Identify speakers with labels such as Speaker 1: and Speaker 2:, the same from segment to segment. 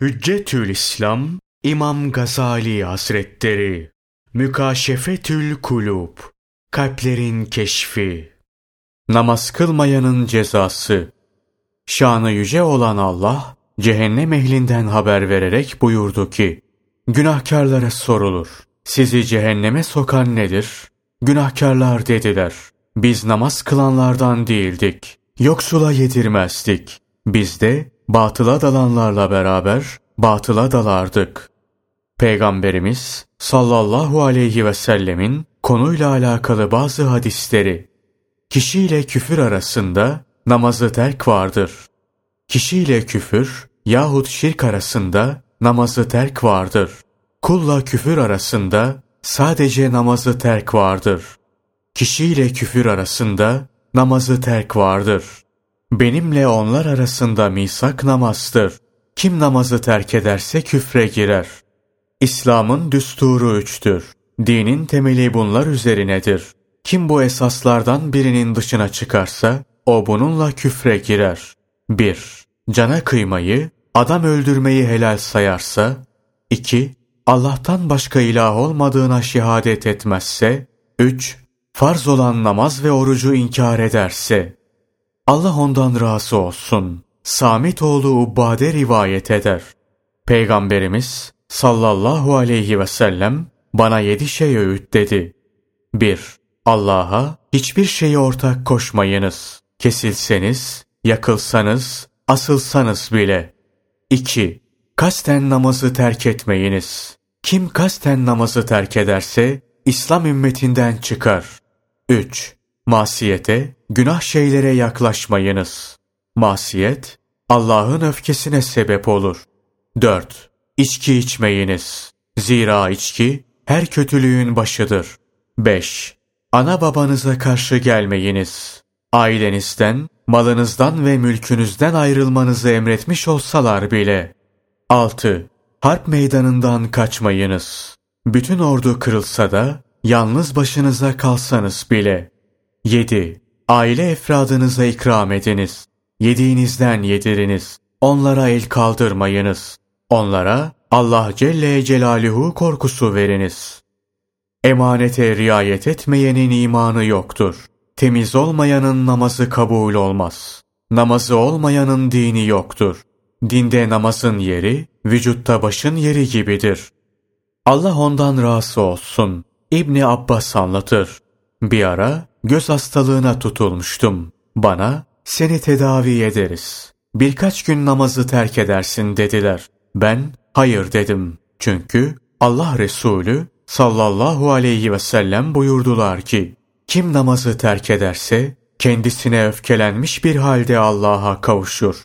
Speaker 1: Hüccetül İslam İmam Gazali Hazretleri Mükaşefetül Kulub Kalplerin Keşfi Namaz kılmayanın cezası Şanı yüce olan Allah cehennem ehlinden haber vererek buyurdu ki Günahkarlara sorulur. Sizi cehenneme sokan nedir? Günahkarlar dediler. Biz namaz kılanlardan değildik. Yoksula yedirmezdik. Biz de batıla dalanlarla beraber batıla dalardık. Peygamberimiz sallallahu aleyhi ve sellemin konuyla alakalı bazı hadisleri. Kişiyle küfür arasında namazı terk vardır. Kişiyle küfür yahut şirk arasında namazı terk vardır. Kulla küfür arasında sadece namazı terk vardır. Kişiyle küfür arasında namazı terk vardır. Benimle onlar arasında misak namazdır. Kim namazı terk ederse küfre girer. İslam'ın düsturu üçtür. Dinin temeli bunlar üzerinedir. Kim bu esaslardan birinin dışına çıkarsa, o bununla küfre girer. 1. Cana kıymayı, adam öldürmeyi helal sayarsa. 2. Allah'tan başka ilah olmadığına şehadet etmezse. 3. Farz olan namaz ve orucu inkar ederse. Allah ondan razı olsun. Samit oğlu Ubade rivayet eder. Peygamberimiz sallallahu aleyhi ve sellem bana yedi şey öğüt dedi. 1. Allah'a hiçbir şeyi ortak koşmayınız. Kesilseniz, yakılsanız, asılsanız bile. 2. Kasten namazı terk etmeyiniz. Kim kasten namazı terk ederse İslam ümmetinden çıkar. 3. Masiyete, günah şeylere yaklaşmayınız. Masiyet, Allah'ın öfkesine sebep olur. 4. İçki içmeyiniz. Zira içki her kötülüğün başıdır. 5. Ana babanıza karşı gelmeyiniz. Ailenizden, malınızdan ve mülkünüzden ayrılmanızı emretmiş olsalar bile. 6. Harp meydanından kaçmayınız. Bütün ordu kırılsa da yalnız başınıza kalsanız bile. 7. Aile efradınıza ikram ediniz. Yediğinizden yediriniz. Onlara el kaldırmayınız. Onlara Allah Celle Celaluhu korkusu veriniz. Emanete riayet etmeyenin imanı yoktur. Temiz olmayanın namazı kabul olmaz. Namazı olmayanın dini yoktur. Dinde namazın yeri, vücutta başın yeri gibidir. Allah ondan razı olsun. İbni Abbas anlatır. Bir ara göz hastalığına tutulmuştum. Bana seni tedavi ederiz. Birkaç gün namazı terk edersin dediler. Ben hayır dedim. Çünkü Allah Resulü sallallahu aleyhi ve sellem buyurdular ki kim namazı terk ederse kendisine öfkelenmiş bir halde Allah'a kavuşur.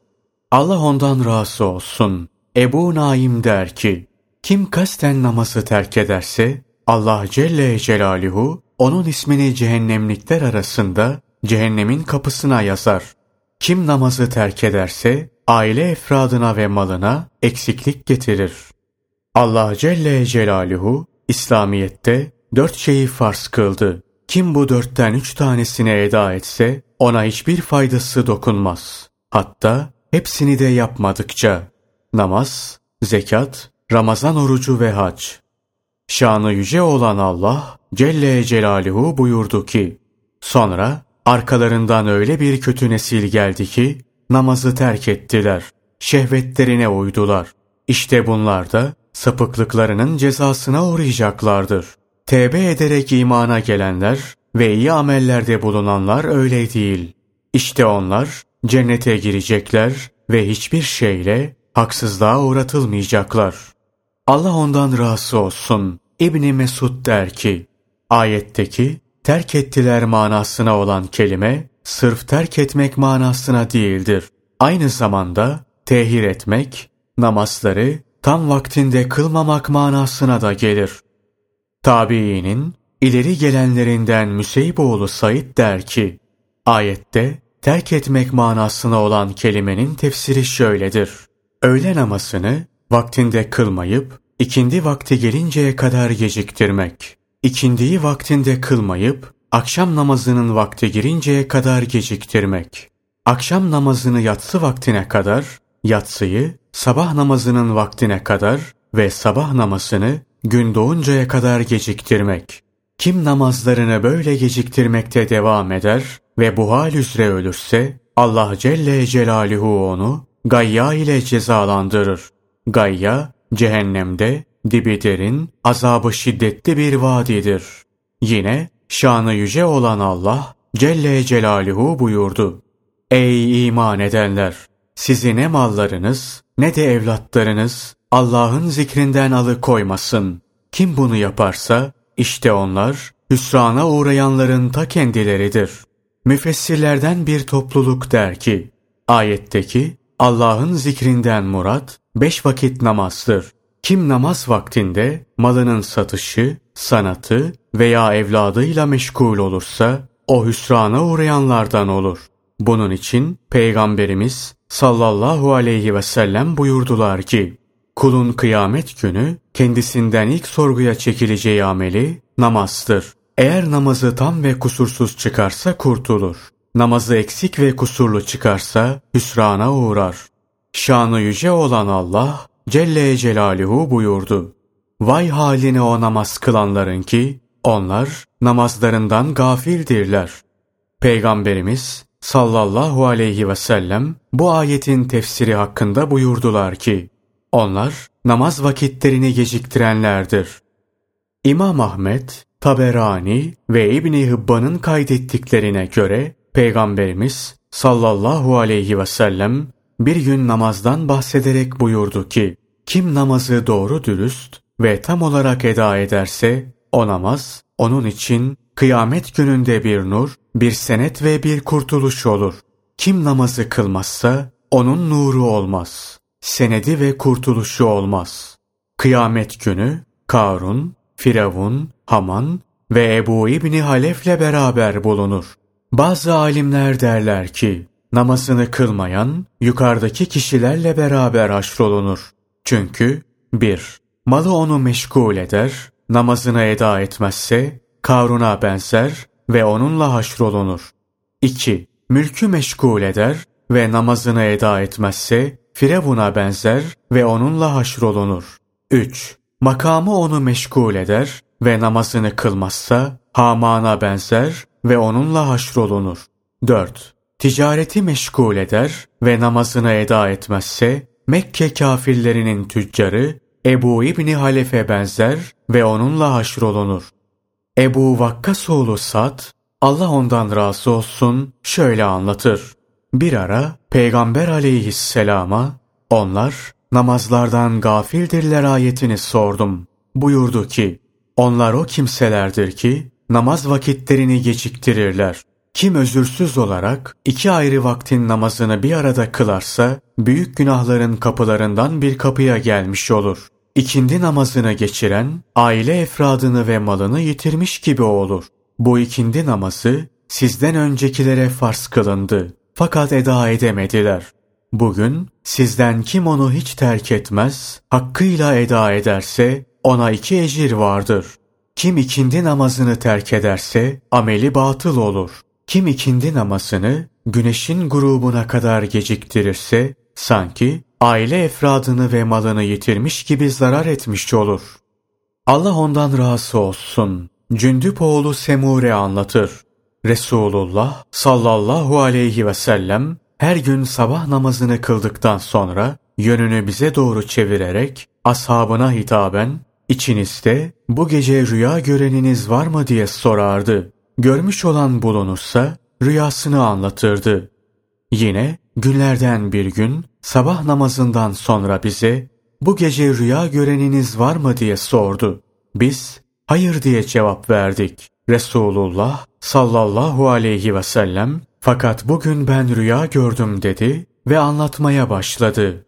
Speaker 1: Allah ondan razı olsun. Ebu Naim der ki kim kasten namazı terk ederse Allah Celle Celaluhu onun ismini cehennemlikler arasında cehennemin kapısına yazar. Kim namazı terk ederse aile efradına ve malına eksiklik getirir. Allah Celle Celaluhu İslamiyet'te dört şeyi farz kıldı. Kim bu dörtten üç tanesini eda etse ona hiçbir faydası dokunmaz. Hatta hepsini de yapmadıkça namaz, zekat, Ramazan orucu ve hac. Şanı yüce olan Allah Celle Celaluhu buyurdu ki, sonra arkalarından öyle bir kötü nesil geldi ki, namazı terk ettiler, şehvetlerine uydular. İşte bunlar da sapıklıklarının cezasına uğrayacaklardır. Tevbe ederek imana gelenler ve iyi amellerde bulunanlar öyle değil. İşte onlar cennete girecekler ve hiçbir şeyle haksızlığa uğratılmayacaklar. Allah ondan razı olsun. İbni Mesud der ki, ayetteki terk ettiler manasına olan kelime, sırf terk etmek manasına değildir. Aynı zamanda tehir etmek, namazları tam vaktinde kılmamak manasına da gelir. Tabiinin ileri gelenlerinden Müseyboğlu Said der ki, ayette terk etmek manasına olan kelimenin tefsiri şöyledir. Öğle namazını vaktinde kılmayıp, ikindi vakti gelinceye kadar geciktirmek. İkindiyi vaktinde kılmayıp, akşam namazının vakti girinceye kadar geciktirmek. Akşam namazını yatsı vaktine kadar, yatsıyı sabah namazının vaktine kadar ve sabah namazını gün doğuncaya kadar geciktirmek. Kim namazlarını böyle geciktirmekte devam eder ve bu hal üzere ölürse Allah Celle Celaluhu onu gayya ile cezalandırır. Gayya cehennemde dibi derin, azabı şiddetli bir vadidir. Yine şanı yüce olan Allah Celle Celaluhu buyurdu. Ey iman edenler! Sizi ne mallarınız ne de evlatlarınız Allah'ın zikrinden alıkoymasın. Kim bunu yaparsa işte onlar hüsrana uğrayanların ta kendileridir. Müfessirlerden bir topluluk der ki, ayetteki Allah'ın zikrinden murat beş vakit namazdır. Kim namaz vaktinde malının satışı, sanatı veya evladıyla meşgul olursa o hüsrana uğrayanlardan olur. Bunun için Peygamberimiz sallallahu aleyhi ve sellem buyurdular ki, kulun kıyamet günü kendisinden ilk sorguya çekileceği ameli namazdır. Eğer namazı tam ve kusursuz çıkarsa kurtulur. Namazı eksik ve kusurlu çıkarsa hüsrana uğrar. Şanı yüce olan Allah Celle Celaluhu buyurdu. Vay haline o namaz kılanların ki onlar namazlarından gafildirler. Peygamberimiz sallallahu aleyhi ve sellem bu ayetin tefsiri hakkında buyurdular ki onlar namaz vakitlerini geciktirenlerdir. İmam Ahmet, Taberani ve İbni Hıbban'ın kaydettiklerine göre Peygamberimiz sallallahu aleyhi ve sellem bir gün namazdan bahsederek buyurdu ki, kim namazı doğru dürüst ve tam olarak eda ederse, o namaz onun için kıyamet gününde bir nur, bir senet ve bir kurtuluş olur. Kim namazı kılmazsa, onun nuru olmaz. Senedi ve kurtuluşu olmaz. Kıyamet günü, Karun, Firavun, Haman ve Ebu İbni Halef'le beraber bulunur. Bazı alimler derler ki, namazını kılmayan yukarıdaki kişilerle beraber haşrolunur. Çünkü 1. Malı onu meşgul eder, namazını eda etmezse Karun'a benzer ve onunla haşrolunur. 2. Mülkü meşgul eder ve namazını eda etmezse Firavun'a benzer ve onunla haşrolunur. 3. Makamı onu meşgul eder ve namazını kılmazsa Haman'a benzer ve onunla haşrolunur. 4. Ticareti meşgul eder ve namazını eda etmezse Mekke kafirlerinin tüccarı Ebu İbni Halefe benzer ve onunla haşrolunur. Ebu Vakkasoğlu Sad, Allah ondan razı olsun, şöyle anlatır. Bir ara Peygamber aleyhisselama onlar namazlardan gafildirler ayetini sordum. Buyurdu ki, onlar o kimselerdir ki namaz vakitlerini geciktirirler. Kim özürsüz olarak iki ayrı vaktin namazını bir arada kılarsa büyük günahların kapılarından bir kapıya gelmiş olur. İkindi namazını geçiren aile efradını ve malını yitirmiş gibi olur. Bu ikindi namazı sizden öncekilere farz kılındı. Fakat eda edemediler. Bugün sizden kim onu hiç terk etmez, hakkıyla eda ederse ona iki ecir vardır. Kim ikindi namazını terk ederse ameli batıl olur. Kim ikindi namazını güneşin grubuna kadar geciktirirse sanki aile efradını ve malını yitirmiş gibi zarar etmiş olur. Allah ondan razı olsun. Cündüp oğlu Semure anlatır. Resulullah sallallahu aleyhi ve sellem her gün sabah namazını kıldıktan sonra yönünü bize doğru çevirerek ashabına hitaben içinizde bu gece rüya göreniniz var mı diye sorardı. Görmüş olan bulunursa rüyasını anlatırdı. Yine günlerden bir gün sabah namazından sonra bize bu gece rüya göreniniz var mı diye sordu. Biz hayır diye cevap verdik. Resulullah sallallahu aleyhi ve sellem fakat bugün ben rüya gördüm dedi ve anlatmaya başladı.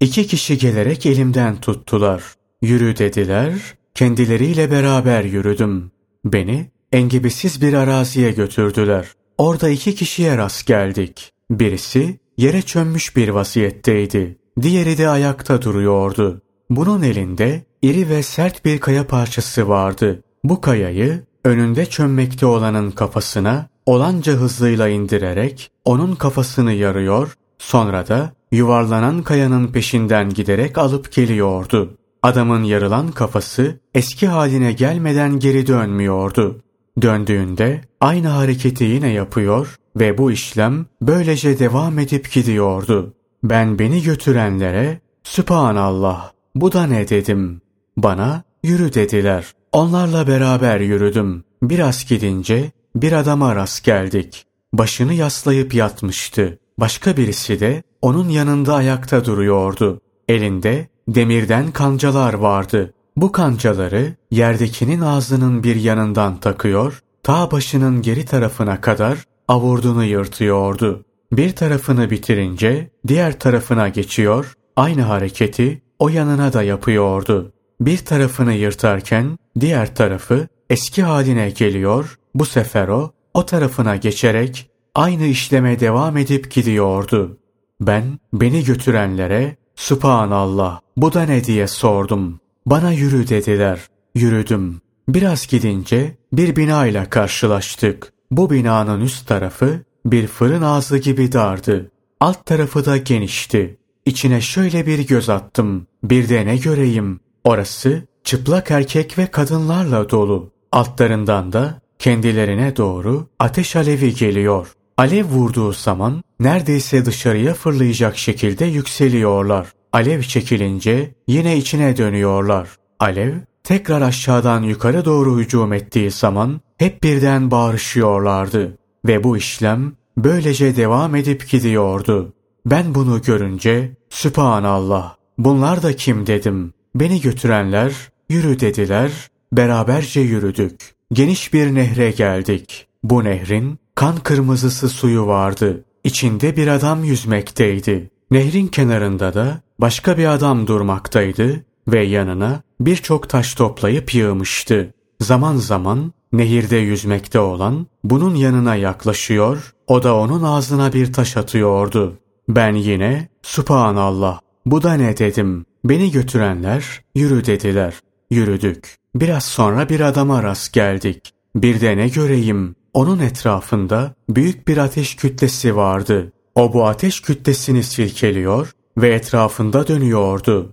Speaker 1: İki kişi gelerek elimden tuttular. Yürü dediler, kendileriyle beraber yürüdüm. Beni engebesiz bir araziye götürdüler. Orada iki kişiye rast geldik. Birisi yere çömmüş bir vaziyetteydi. Diğeri de ayakta duruyordu. Bunun elinde iri ve sert bir kaya parçası vardı. Bu kayayı önünde çömmekte olanın kafasına olanca hızlıyla indirerek onun kafasını yarıyor, sonra da yuvarlanan kayanın peşinden giderek alıp geliyordu. Adamın yarılan kafası eski haline gelmeden geri dönmüyordu. Döndüğünde aynı hareketi yine yapıyor ve bu işlem böylece devam edip gidiyordu. Ben beni götürenlere Sübhanallah bu da ne dedim. Bana yürü dediler. Onlarla beraber yürüdüm. Biraz gidince bir adama rast geldik. Başını yaslayıp yatmıştı. Başka birisi de onun yanında ayakta duruyordu. Elinde demirden kancalar vardı. Bu kancaları yerdekinin ağzının bir yanından takıyor, ta başının geri tarafına kadar avurdunu yırtıyordu. Bir tarafını bitirince diğer tarafına geçiyor, aynı hareketi o yanına da yapıyordu. Bir tarafını yırtarken diğer tarafı eski haline geliyor, bu sefer o o tarafına geçerek aynı işleme devam edip gidiyordu. Ben beni götürenlere Subhanallah bu da ne diye sordum. Bana yürü dediler. Yürüdüm. Biraz gidince bir bina ile karşılaştık. Bu binanın üst tarafı bir fırın ağzı gibi dardı. Alt tarafı da genişti. İçine şöyle bir göz attım. Bir de ne göreyim. Orası çıplak erkek ve kadınlarla dolu. Altlarından da kendilerine doğru ateş alevi geliyor. Alev vurduğu zaman neredeyse dışarıya fırlayacak şekilde yükseliyorlar. Alev çekilince yine içine dönüyorlar. Alev tekrar aşağıdan yukarı doğru hücum ettiği zaman hep birden bağırışıyorlardı ve bu işlem böylece devam edip gidiyordu. Ben bunu görünce Sübhanallah bunlar da kim dedim. Beni götürenler yürü dediler beraberce yürüdük. Geniş bir nehre geldik. Bu nehrin kan kırmızısı suyu vardı. İçinde bir adam yüzmekteydi. Nehrin kenarında da başka bir adam durmaktaydı ve yanına birçok taş toplayıp yığmıştı. Zaman zaman nehirde yüzmekte olan bunun yanına yaklaşıyor, o da onun ağzına bir taş atıyordu. Ben yine Subhanallah bu da ne dedim. Beni götürenler yürü dediler. Yürüdük. Biraz sonra bir adama rast geldik. Bir de ne göreyim. Onun etrafında büyük bir ateş kütlesi vardı. O bu ateş kütlesini silkeliyor ve etrafında dönüyordu.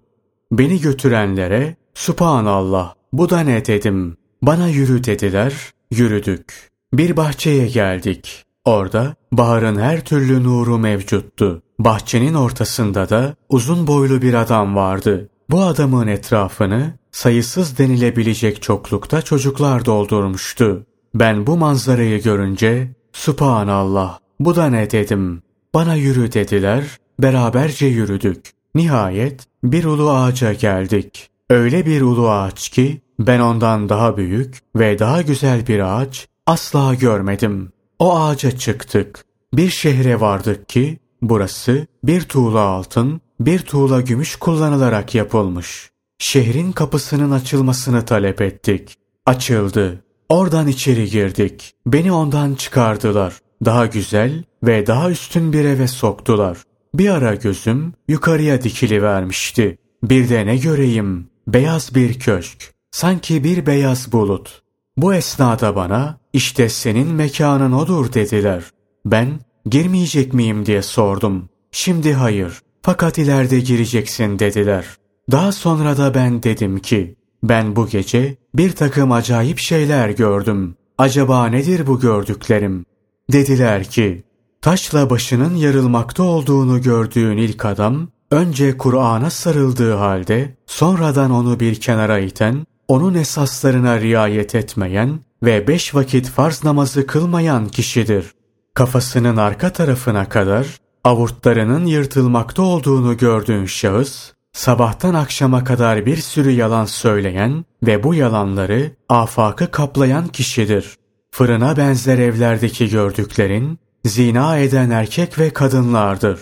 Speaker 1: Beni götürenlere Subhanallah bu da ne dedim. Bana yürü dediler. Yürüdük. Bir bahçeye geldik. Orada baharın her türlü nuru mevcuttu. Bahçenin ortasında da uzun boylu bir adam vardı. Bu adamın etrafını sayısız denilebilecek çoklukta çocuklar doldurmuştu. Ben bu manzarayı görünce Subhanallah bu da ne dedim. Bana yürü dediler, beraberce yürüdük. Nihayet bir ulu ağaca geldik. Öyle bir ulu ağaç ki ben ondan daha büyük ve daha güzel bir ağaç asla görmedim. O ağaca çıktık. Bir şehre vardık ki burası bir tuğla altın, bir tuğla gümüş kullanılarak yapılmış. Şehrin kapısının açılmasını talep ettik. Açıldı. Oradan içeri girdik. Beni ondan çıkardılar. Daha güzel ve daha üstün bir eve soktular. Bir ara gözüm yukarıya dikili vermişti. Bir de ne göreyim? Beyaz bir köşk. Sanki bir beyaz bulut. Bu esnada bana işte senin mekanın odur dediler. Ben girmeyecek miyim diye sordum. Şimdi hayır fakat ileride gireceksin dediler. Daha sonra da ben dedim ki ben bu gece bir takım acayip şeyler gördüm. Acaba nedir bu gördüklerim? Dediler ki taşla başının yarılmakta olduğunu gördüğün ilk adam önce Kur'an'a sarıldığı halde sonradan onu bir kenara iten, onun esaslarına riayet etmeyen ve beş vakit farz namazı kılmayan kişidir. Kafasının arka tarafına kadar avurtlarının yırtılmakta olduğunu gördüğün şahıs, sabahtan akşama kadar bir sürü yalan söyleyen ve bu yalanları afakı kaplayan kişidir. Fırına benzer evlerdeki gördüklerin zina eden erkek ve kadınlardır.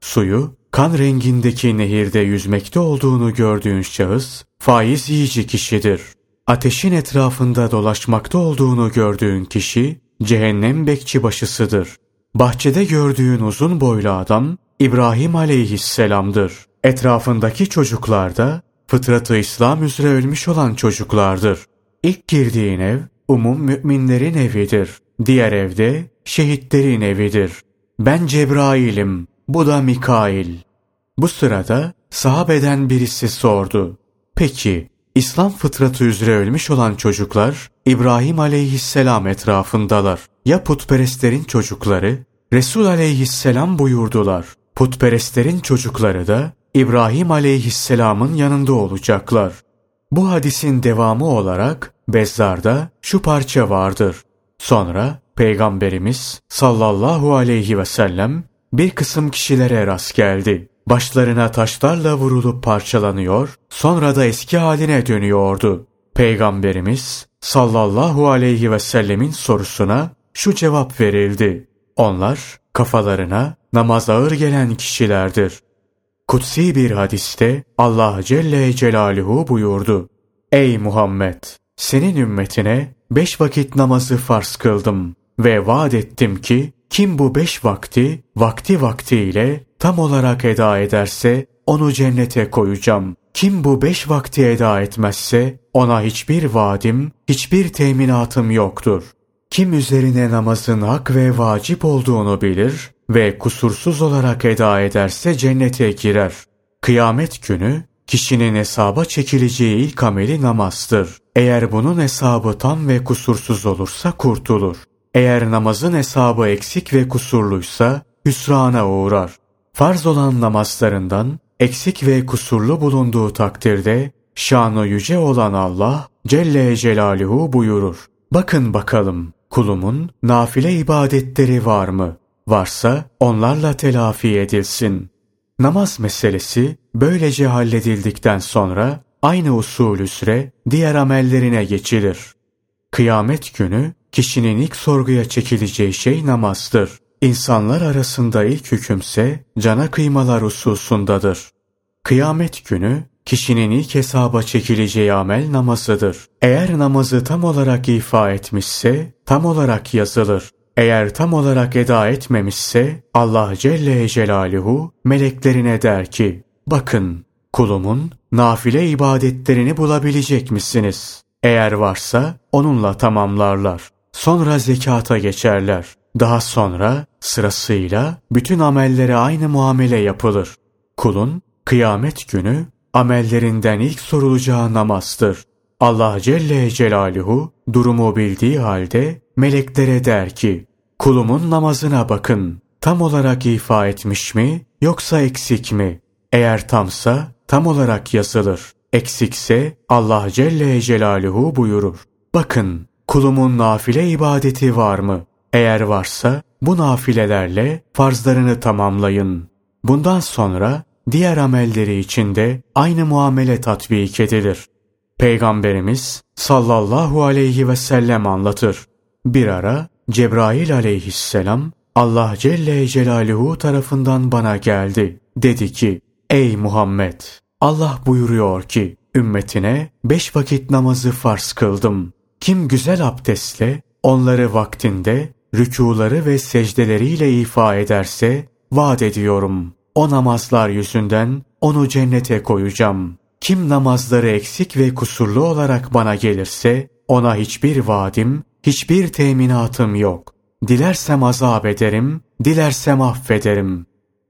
Speaker 1: Suyu kan rengindeki nehirde yüzmekte olduğunu gördüğün şahıs faiz yiyici kişidir. Ateşin etrafında dolaşmakta olduğunu gördüğün kişi cehennem bekçi başısıdır. Bahçede gördüğün uzun boylu adam İbrahim aleyhisselamdır. Etrafındaki çocuklar da fıtratı İslam üzere ölmüş olan çocuklardır. İlk girdiğin ev umum müminlerin evidir. Diğer evde şehitlerin evidir. Ben Cebrail'im, bu da Mikail. Bu sırada sahabeden birisi sordu. Peki İslam fıtratı üzere ölmüş olan çocuklar İbrahim aleyhisselam etrafındalar. Ya putperestlerin çocukları? Resul aleyhisselam buyurdular. Putperestlerin çocukları da İbrahim aleyhisselamın yanında olacaklar. Bu hadisin devamı olarak Bezzar'da şu parça vardır. Sonra Peygamberimiz sallallahu aleyhi ve sellem bir kısım kişilere rast geldi. Başlarına taşlarla vurulup parçalanıyor, sonra da eski haline dönüyordu. Peygamberimiz sallallahu aleyhi ve sellemin sorusuna şu cevap verildi. Onlar kafalarına namaz ağır gelen kişilerdir. Kutsi bir hadiste Allah Celle Celaluhu buyurdu. Ey Muhammed! Senin ümmetine beş vakit namazı farz kıldım ve vaat ettim ki kim bu beş vakti vakti vaktiyle tam olarak eda ederse onu cennete koyacağım. Kim bu beş vakti eda etmezse ona hiçbir vaadim, hiçbir teminatım yoktur. Kim üzerine namazın hak ve vacip olduğunu bilir ve kusursuz olarak eda ederse cennete girer. Kıyamet günü kişinin hesaba çekileceği ilk ameli namazdır. Eğer bunun hesabı tam ve kusursuz olursa kurtulur. Eğer namazın hesabı eksik ve kusurluysa hüsrana uğrar. Farz olan namazlarından eksik ve kusurlu bulunduğu takdirde şanı yüce olan Allah Celle Celaluhu buyurur. Bakın bakalım kulumun nafile ibadetleri var mı? Varsa onlarla telafi edilsin. Namaz meselesi böylece halledildikten sonra aynı usul üzere diğer amellerine geçilir. Kıyamet günü kişinin ilk sorguya çekileceği şey namazdır. İnsanlar arasında ilk hükümse cana kıymalar hususundadır. Kıyamet günü kişinin ilk hesaba çekileceği amel namazıdır. Eğer namazı tam olarak ifa etmişse tam olarak yazılır. Eğer tam olarak eda etmemişse Allah Celle Celaluhu meleklerine der ki bakın kulumun nafile ibadetlerini bulabilecek misiniz? Eğer varsa onunla tamamlarlar. Sonra zekata geçerler. Daha sonra sırasıyla bütün amellere aynı muamele yapılır. Kulun kıyamet günü amellerinden ilk sorulacağı namazdır. Allah Celle Celaluhu durumu bildiği halde meleklere der ki, kulumun namazına bakın, tam olarak ifa etmiş mi yoksa eksik mi? Eğer tamsa tam olarak yazılır. Eksikse Allah Celle Celaluhu buyurur. Bakın kulumun nafile ibadeti var mı? Eğer varsa bu nafilelerle farzlarını tamamlayın. Bundan sonra diğer amelleri içinde aynı muamele tatbik edilir. Peygamberimiz sallallahu aleyhi ve sellem anlatır. Bir ara Cebrail aleyhisselam Allah Celle Celaluhu tarafından bana geldi. Dedi ki, ey Muhammed! Allah buyuruyor ki, ümmetine beş vakit namazı farz kıldım. Kim güzel abdestle onları vaktinde rükuları ve secdeleriyle ifa ederse vaat ediyorum. O namazlar yüzünden onu cennete koyacağım. Kim namazları eksik ve kusurlu olarak bana gelirse ona hiçbir vaadim, hiçbir teminatım yok. Dilersem azap ederim, dilersem affederim.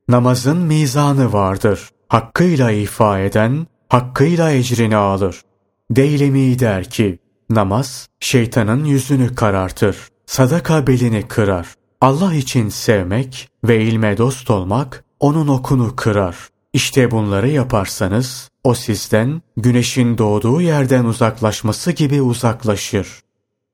Speaker 1: Namazın mizanı vardır. Hakkıyla ifa eden, hakkıyla ecrini alır. Deylemi der ki, namaz şeytanın yüzünü karartır. Sadaka belini kırar. Allah için sevmek ve ilme dost olmak onun okunu kırar. İşte bunları yaparsanız o sizden güneşin doğduğu yerden uzaklaşması gibi uzaklaşır.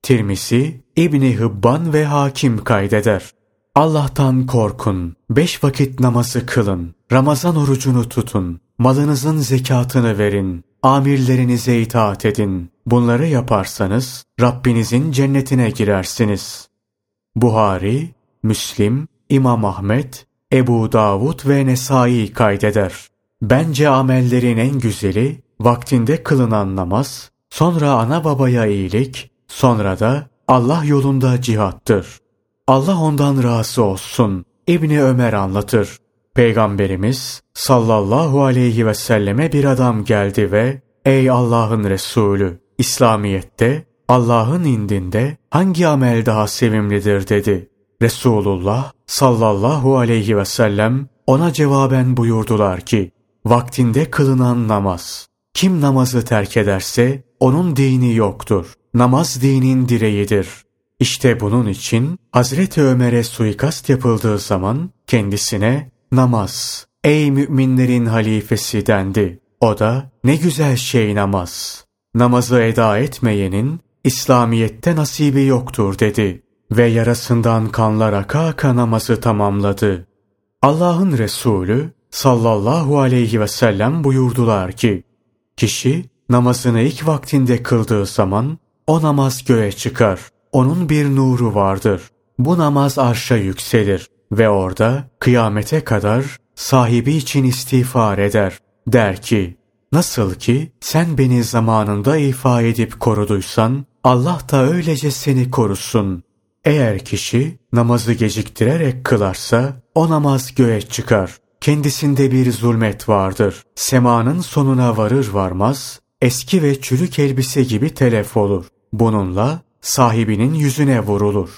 Speaker 1: Tirmisi, İbni Hıbban ve Hakim kaydeder. Allah'tan korkun, beş vakit namazı kılın, Ramazan orucunu tutun, malınızın zekatını verin, amirlerinize itaat edin. Bunları yaparsanız Rabbinizin cennetine girersiniz. Buhari, Müslim, İmam Ahmet, Ebu Davud ve Nesai kaydeder. Bence amellerin en güzeli vaktinde kılınan namaz, sonra ana babaya iyilik, sonra da Allah yolunda cihattır. Allah ondan razı olsun. İbni Ömer anlatır. Peygamberimiz sallallahu aleyhi ve selleme bir adam geldi ve Ey Allah'ın Resulü! İslamiyet'te Allah'ın indinde hangi amel daha sevimlidir dedi. Resulullah sallallahu aleyhi ve sellem ona cevaben buyurdular ki, vaktinde kılınan namaz. Kim namazı terk ederse onun dini yoktur. Namaz dinin direğidir. İşte bunun için Hazreti Ömer'e suikast yapıldığı zaman kendisine namaz, ey müminlerin halifesi dendi. O da ne güzel şey namaz. Namazı eda etmeyenin İslamiyet'te nasibi yoktur dedi ve yarasından kanlar aka aka namazı tamamladı. Allah'ın Resulü sallallahu aleyhi ve sellem buyurdular ki, kişi namazını ilk vaktinde kıldığı zaman o namaz göğe çıkar. Onun bir nuru vardır. Bu namaz arşa yükselir ve orada kıyamete kadar sahibi için istiğfar eder. Der ki, nasıl ki sen beni zamanında ifa edip koruduysan, Allah da öylece seni korusun. Eğer kişi namazı geciktirerek kılarsa, o namaz göğe çıkar. Kendisinde bir zulmet vardır. Semanın sonuna varır varmaz, eski ve çürük elbise gibi telef olur. Bununla sahibinin yüzüne vurulur.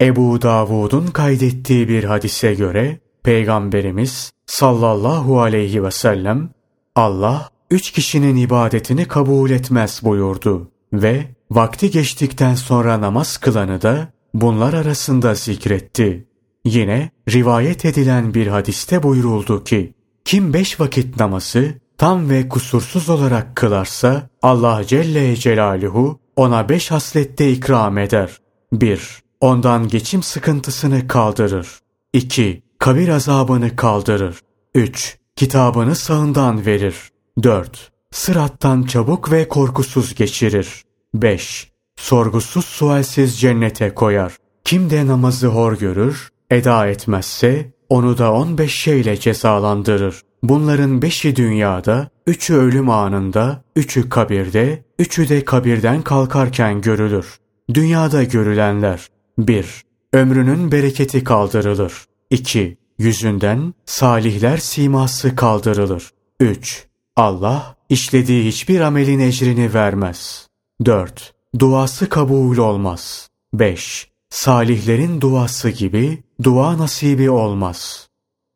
Speaker 1: Ebu Davud'un kaydettiği bir hadise göre Peygamberimiz sallallahu aleyhi ve sellem Allah üç kişinin ibadetini kabul etmez buyurdu ve vakti geçtikten sonra namaz kılanı da bunlar arasında zikretti. Yine rivayet edilen bir hadiste buyuruldu ki kim beş vakit namazı tam ve kusursuz olarak kılarsa Allah Celle Celaluhu ona beş haslette ikram eder. 1. Ondan geçim sıkıntısını kaldırır. 2. Kabir azabını kaldırır. 3. Kitabını sağından verir. 4. Sırattan çabuk ve korkusuz geçirir. 5. Sorgusuz sualsiz cennete koyar. Kim de namazı hor görür, eda etmezse onu da 15 şeyle cezalandırır. Bunların beşi dünyada, üçü ölüm anında, üçü kabirde, üçü de kabirden kalkarken görülür. Dünyada görülenler 1. Ömrünün bereketi kaldırılır. 2. Yüzünden salihler siması kaldırılır. 3. Allah işlediği hiçbir amelin ecrini vermez. 4. Duası kabul olmaz. 5. Salihlerin duası gibi dua nasibi olmaz.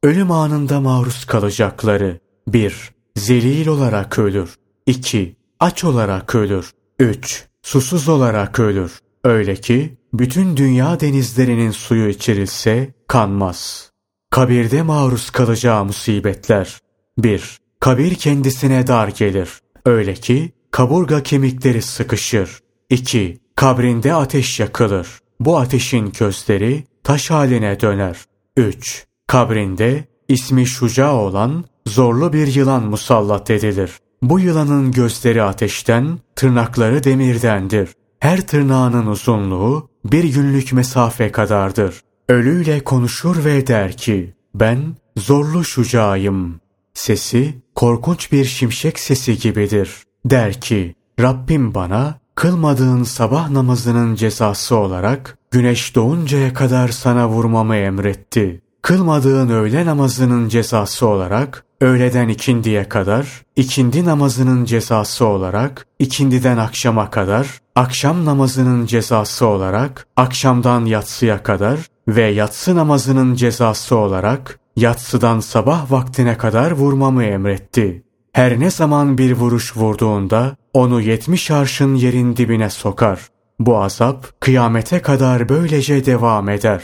Speaker 1: Ölüm anında maruz kalacakları 1. Zelil olarak ölür. 2. Aç olarak ölür. 3. Susuz olarak ölür. Öyle ki bütün dünya denizlerinin suyu içirilse kanmaz. Kabirde maruz kalacağı musibetler. 1. Kabir kendisine dar gelir. Öyle ki kaburga kemikleri sıkışır. 2. Kabrinde ateş yakılır. Bu ateşin közleri taş haline döner. 3. Kabrinde ismi Şuca olan zorlu bir yılan musallat edilir. Bu yılanın gözleri ateşten, tırnakları demirdendir. Her tırnağının uzunluğu bir günlük mesafe kadardır. Ölüyle konuşur ve der ki, ben zorlu şucayım. Sesi korkunç bir şimşek sesi gibidir. Der ki, Rabbim bana kılmadığın sabah namazının cezası olarak güneş doğuncaya kadar sana vurmamı emretti. Kılmadığın öğle namazının cezası olarak öğleden ikindiye kadar, ikindi namazının cezası olarak ikindiden akşama kadar, akşam namazının cezası olarak akşamdan yatsıya kadar ve yatsı namazının cezası olarak yatsıdan sabah vaktine kadar vurmamı emretti. Her ne zaman bir vuruş vurduğunda onu yetmiş arşın yerin dibine sokar. Bu azap kıyamete kadar böylece devam eder.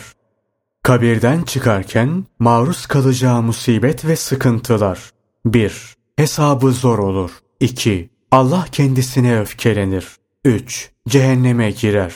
Speaker 1: Kabirden çıkarken maruz kalacağı musibet ve sıkıntılar. 1. Hesabı zor olur. 2. Allah kendisine öfkelenir. 3. Cehenneme girer.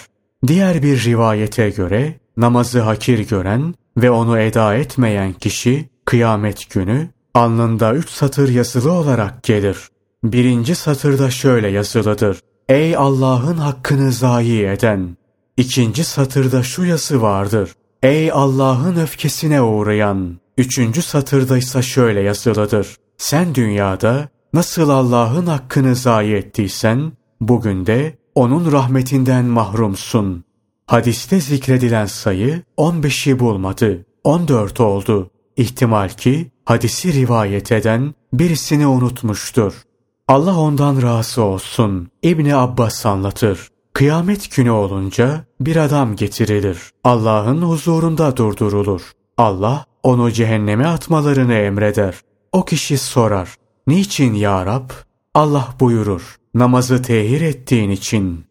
Speaker 1: Diğer bir rivayete göre namazı hakir gören ve onu eda etmeyen kişi kıyamet günü alnında üç satır yazılı olarak gelir. Birinci satırda şöyle yazılıdır. Ey Allah'ın hakkını zayi eden! İkinci satırda şu yazı vardır. Ey Allah'ın öfkesine uğrayan! Üçüncü satırda ise şöyle yazılıdır. Sen dünyada nasıl Allah'ın hakkını zayi ettiysen, bugün de onun rahmetinden mahrumsun. Hadiste zikredilen sayı 15'i bulmadı. 14 oldu. İhtimal ki hadisi rivayet eden birisini unutmuştur. Allah ondan razı olsun. İbni Abbas anlatır. Kıyamet günü olunca bir adam getirilir. Allah'ın huzurunda durdurulur. Allah onu cehenneme atmalarını emreder. O kişi sorar. Niçin ya Rab? Allah buyurur. Namazı tehir ettiğin için.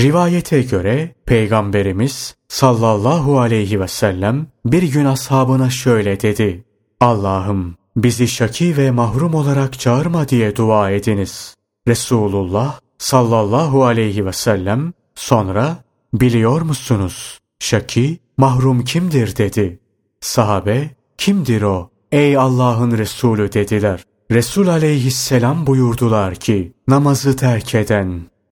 Speaker 1: Rivayete göre Peygamberimiz sallallahu aleyhi ve sellem bir gün ashabına şöyle dedi. Allah'ım bizi şaki ve mahrum olarak çağırma diye dua ediniz. Resulullah sallallahu aleyhi ve sellem sonra biliyor musunuz şaki mahrum kimdir dedi. Sahabe kimdir o ey Allah'ın Resulü dediler. Resul aleyhisselam buyurdular ki namazı terk eden